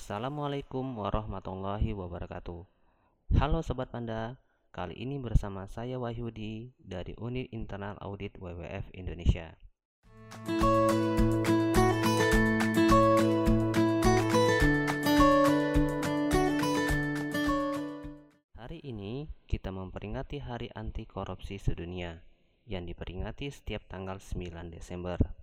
Assalamualaikum warahmatullahi wabarakatuh. Halo Sobat Panda, kali ini bersama saya Wahyudi dari Unit Internal Audit WWF Indonesia. Hari ini kita memperingati Hari Anti Korupsi Sedunia yang diperingati setiap tanggal 9 Desember.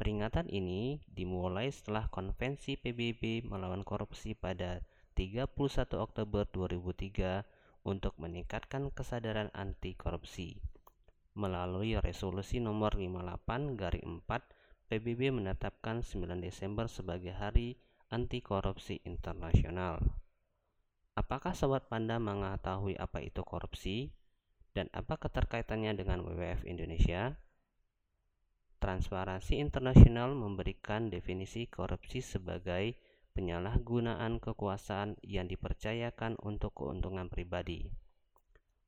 Peringatan ini dimulai setelah Konvensi PBB melawan korupsi pada 31 Oktober 2003 untuk meningkatkan kesadaran anti korupsi. Melalui resolusi nomor 58 garing 4, PBB menetapkan 9 Desember sebagai Hari Anti Korupsi Internasional. Apakah Sobat Panda mengetahui apa itu korupsi? Dan apa keterkaitannya dengan WWF Indonesia? Transparansi Internasional memberikan definisi korupsi sebagai penyalahgunaan kekuasaan yang dipercayakan untuk keuntungan pribadi.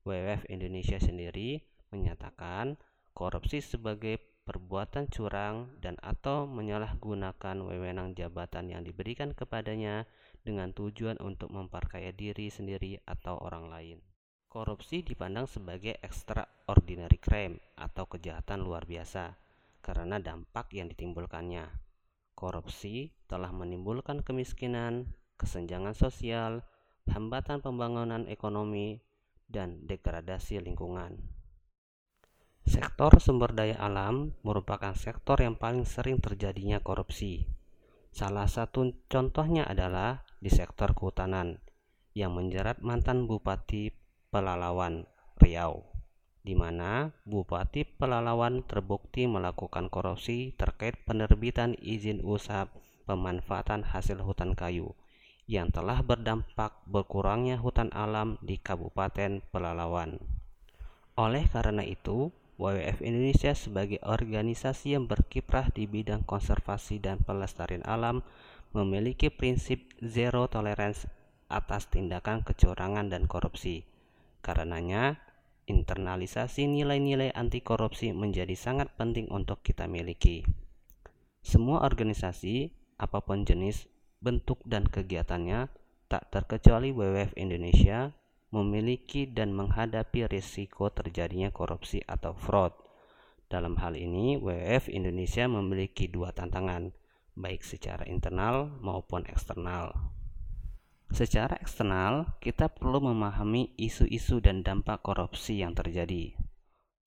WWF Indonesia sendiri menyatakan korupsi sebagai perbuatan curang dan atau menyalahgunakan wewenang jabatan yang diberikan kepadanya dengan tujuan untuk memperkaya diri sendiri atau orang lain. Korupsi dipandang sebagai extraordinary crime atau kejahatan luar biasa karena dampak yang ditimbulkannya. Korupsi telah menimbulkan kemiskinan, kesenjangan sosial, hambatan pembangunan ekonomi, dan degradasi lingkungan. Sektor sumber daya alam merupakan sektor yang paling sering terjadinya korupsi. Salah satu contohnya adalah di sektor kehutanan yang menjerat mantan Bupati Pelalawan Riau di mana Bupati Pelalawan terbukti melakukan korupsi terkait penerbitan izin usaha pemanfaatan hasil hutan kayu yang telah berdampak berkurangnya hutan alam di Kabupaten Pelalawan. Oleh karena itu, WWF Indonesia sebagai organisasi yang berkiprah di bidang konservasi dan pelestarian alam memiliki prinsip zero tolerance atas tindakan kecurangan dan korupsi. Karenanya, internalisasi nilai-nilai anti korupsi menjadi sangat penting untuk kita miliki. Semua organisasi, apa pun jenis, bentuk, dan kegiatannya, tak terkecuali WWF Indonesia, memiliki dan menghadapi risiko terjadinya korupsi atau fraud. Dalam hal ini, WWF Indonesia memiliki dua tantangan, baik secara internal maupun eksternal. Secara eksternal, kita perlu memahami isu-isu dan dampak korupsi yang terjadi,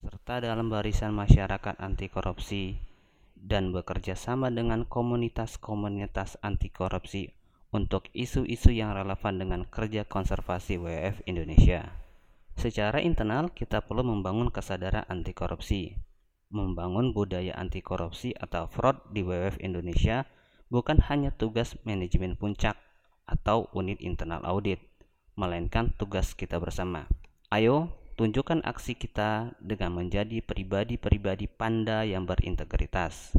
serta dalam barisan masyarakat anti korupsi dan bekerja sama dengan komunitas-komunitas anti korupsi untuk isu-isu yang relevan dengan kerja konservasi WWF Indonesia. Secara internal, kita perlu membangun kesadaran anti korupsi, membangun budaya anti korupsi atau fraud di WWF Indonesia bukan hanya tugas manajemen puncak atau unit internal audit, melainkan tugas kita bersama. Ayo, tunjukkan aksi kita dengan menjadi pribadi-pribadi panda yang berintegritas.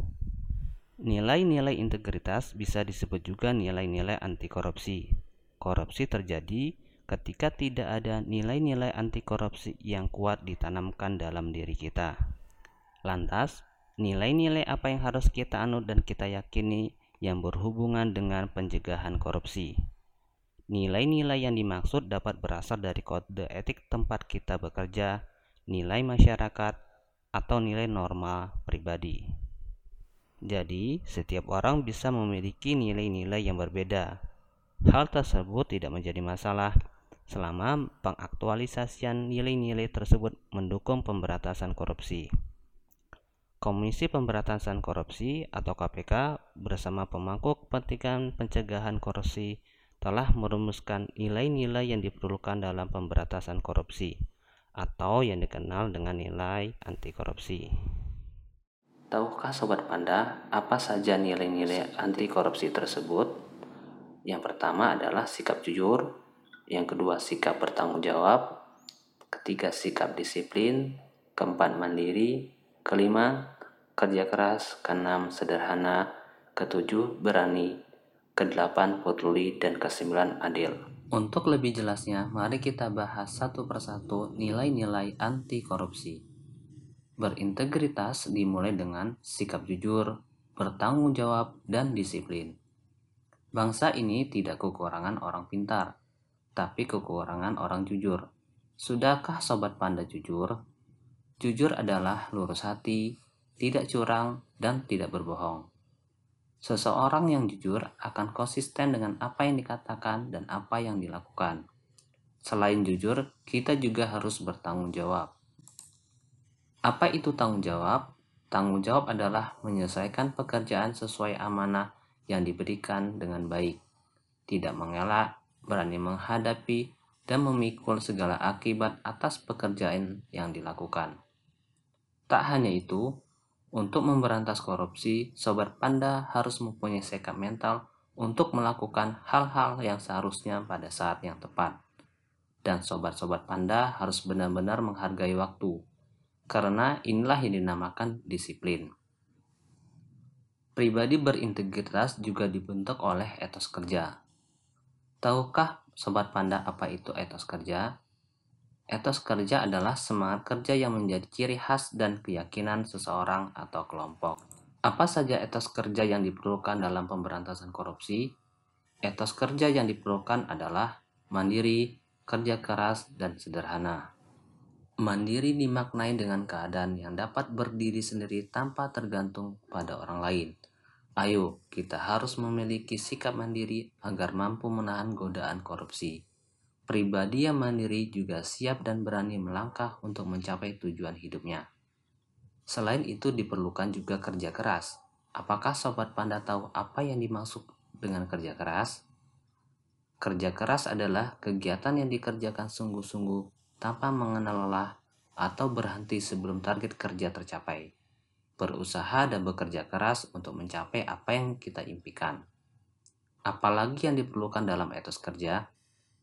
Nilai-nilai integritas bisa disebut juga nilai-nilai anti korupsi. Korupsi terjadi ketika tidak ada nilai-nilai anti korupsi yang kuat ditanamkan dalam diri kita. Lantas, nilai-nilai apa yang harus kita anut dan kita yakini yang berhubungan dengan pencegahan korupsi. Nilai-nilai yang dimaksud dapat berasal dari kode etik tempat kita bekerja, nilai masyarakat, atau nilai norma pribadi. Jadi, setiap orang bisa memiliki nilai-nilai yang berbeda. Hal tersebut tidak menjadi masalah selama pengaktualisasian nilai-nilai tersebut mendukung pemberantasan korupsi. Komisi Pemberantasan Korupsi atau KPK bersama pemangku kepentingan pencegahan korupsi telah merumuskan nilai-nilai yang diperlukan dalam pemberantasan korupsi atau yang dikenal dengan nilai anti korupsi. Tahukah Sobat Panda apa saja nilai-nilai anti korupsi tersebut? Yang pertama adalah sikap jujur, yang kedua sikap bertanggung jawab, ketiga sikap disiplin, keempat mandiri, Kelima, kerja keras. Keenam, sederhana. Ketujuh, berani. Kedelapan, peduli. Dan kesembilan, adil. Untuk lebih jelasnya, mari kita bahas satu persatu nilai-nilai anti korupsi. Berintegritas dimulai dengan sikap jujur, bertanggung jawab, dan disiplin. Bangsa ini tidak kekurangan orang pintar, tapi kekurangan orang jujur. Sudahkah sobat panda jujur? Jujur adalah lurus hati, tidak curang, dan tidak berbohong. Seseorang yang jujur akan konsisten dengan apa yang dikatakan dan apa yang dilakukan. Selain jujur, kita juga harus bertanggung jawab. Apa itu tanggung jawab? Tanggung jawab adalah menyelesaikan pekerjaan sesuai amanah yang diberikan dengan baik, tidak mengelak, berani menghadapi, dan memikul segala akibat atas pekerjaan yang dilakukan. Tak hanya itu, untuk memberantas korupsi, Sobat Panda harus mempunyai sikap mental untuk melakukan hal-hal yang seharusnya pada saat yang tepat. Dan sobat-sobat panda harus benar-benar menghargai waktu, karena inilah yang dinamakan disiplin. Pribadi berintegritas juga dibentuk oleh etos kerja. Tahukah sobat panda apa itu etos kerja? Etos kerja adalah semangat kerja yang menjadi ciri khas dan keyakinan seseorang atau kelompok. Apa saja etos kerja yang diperlukan dalam pemberantasan korupsi? Etos kerja yang diperlukan adalah mandiri, kerja keras, dan sederhana. Mandiri dimaknai dengan keadaan yang dapat berdiri sendiri tanpa tergantung pada orang lain. Ayo, kita harus memiliki sikap mandiri agar mampu menahan godaan korupsi. Pribadi yang mandiri juga siap dan berani melangkah untuk mencapai tujuan hidupnya. Selain itu diperlukan juga kerja keras. Apakah Sobat Panda tahu apa yang dimaksud dengan kerja keras? Kerja keras adalah kegiatan yang dikerjakan sungguh-sungguh tanpa mengenal lelah atau berhenti sebelum target kerja tercapai. Berusaha dan bekerja keras untuk mencapai apa yang kita impikan. Apalagi yang diperlukan dalam etos kerja,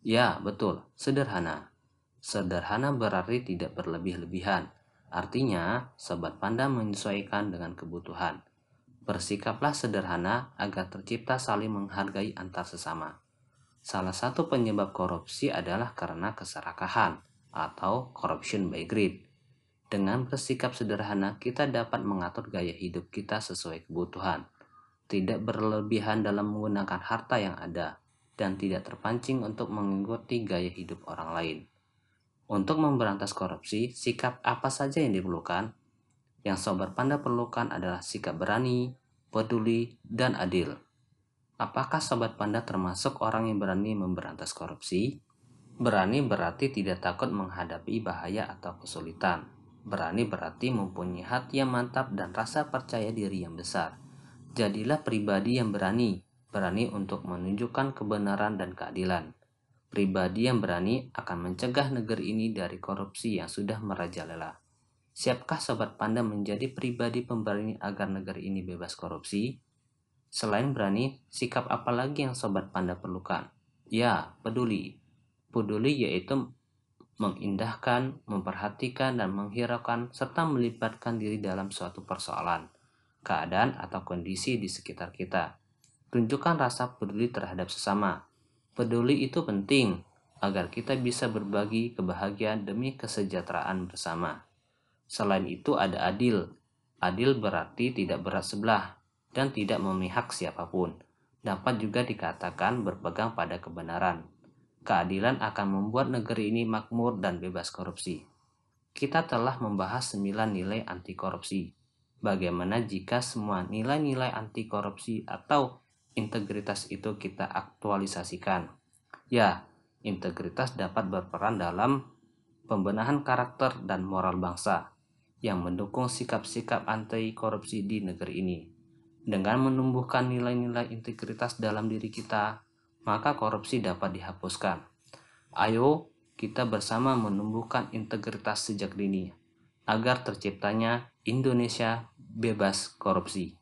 Ya, betul, sederhana. Sederhana berarti tidak berlebih-lebihan. Artinya, sobat panda menyesuaikan dengan kebutuhan. Bersikaplah sederhana agar tercipta saling menghargai antar sesama. Salah satu penyebab korupsi adalah karena keserakahan atau corruption by greed. Dengan bersikap sederhana, kita dapat mengatur gaya hidup kita sesuai kebutuhan, tidak berlebihan dalam menggunakan harta yang ada, dan tidak terpancing untuk mengikuti gaya hidup orang lain. Untuk memberantas korupsi, sikap apa saja yang diperlukan? Yang Sobat Panda perlukan adalah sikap berani, peduli, dan adil. Apakah Sobat Panda termasuk orang yang berani memberantas korupsi? Berani berarti tidak takut menghadapi bahaya atau kesulitan. Berani berarti mempunyai hati yang mantap dan rasa percaya diri yang besar. Jadilah pribadi yang berani, berani untuk menunjukkan kebenaran dan keadilan. Pribadi yang berani akan mencegah negeri ini dari korupsi yang sudah merajalela. Siapkah Sobat Panda menjadi pribadi pemberani agar negeri ini bebas korupsi? Selain berani, sikap apa lagi yang Sobat Panda perlukan? Ya, peduli. Peduli yaitu mengindahkan, memperhatikan, dan menghiraukan, serta melibatkan diri dalam suatu persoalan, keadaan, atau kondisi di sekitar kita Tunjukkan rasa peduli terhadap sesama. Peduli itu penting agar kita bisa berbagi kebahagiaan demi kesejahteraan bersama. Selain itu ada adil. Adil berarti tidak berat sebelah dan tidak memihak siapa pun. Dapat juga dikatakan berpegang pada kebenaran. Keadilan akan membuat negeri ini makmur dan bebas korupsi. Kita telah membahas 9 nilai anti korupsi. Bagaimana jika semua nilai-nilai anti korupsi atau integritas itu kita aktualisasikan. Ya, integritas dapat berperan dalam pembenahan karakter dan moral bangsa yang mendukung sikap-sikap anti korupsi di negeri ini. Dengan menumbuhkan nilai-nilai integritas dalam diri kita, maka korupsi dapat dihapuskan. Ayo kita bersama menumbuhkan integritas sejak dini agar terciptanya Indonesia bebas korupsi.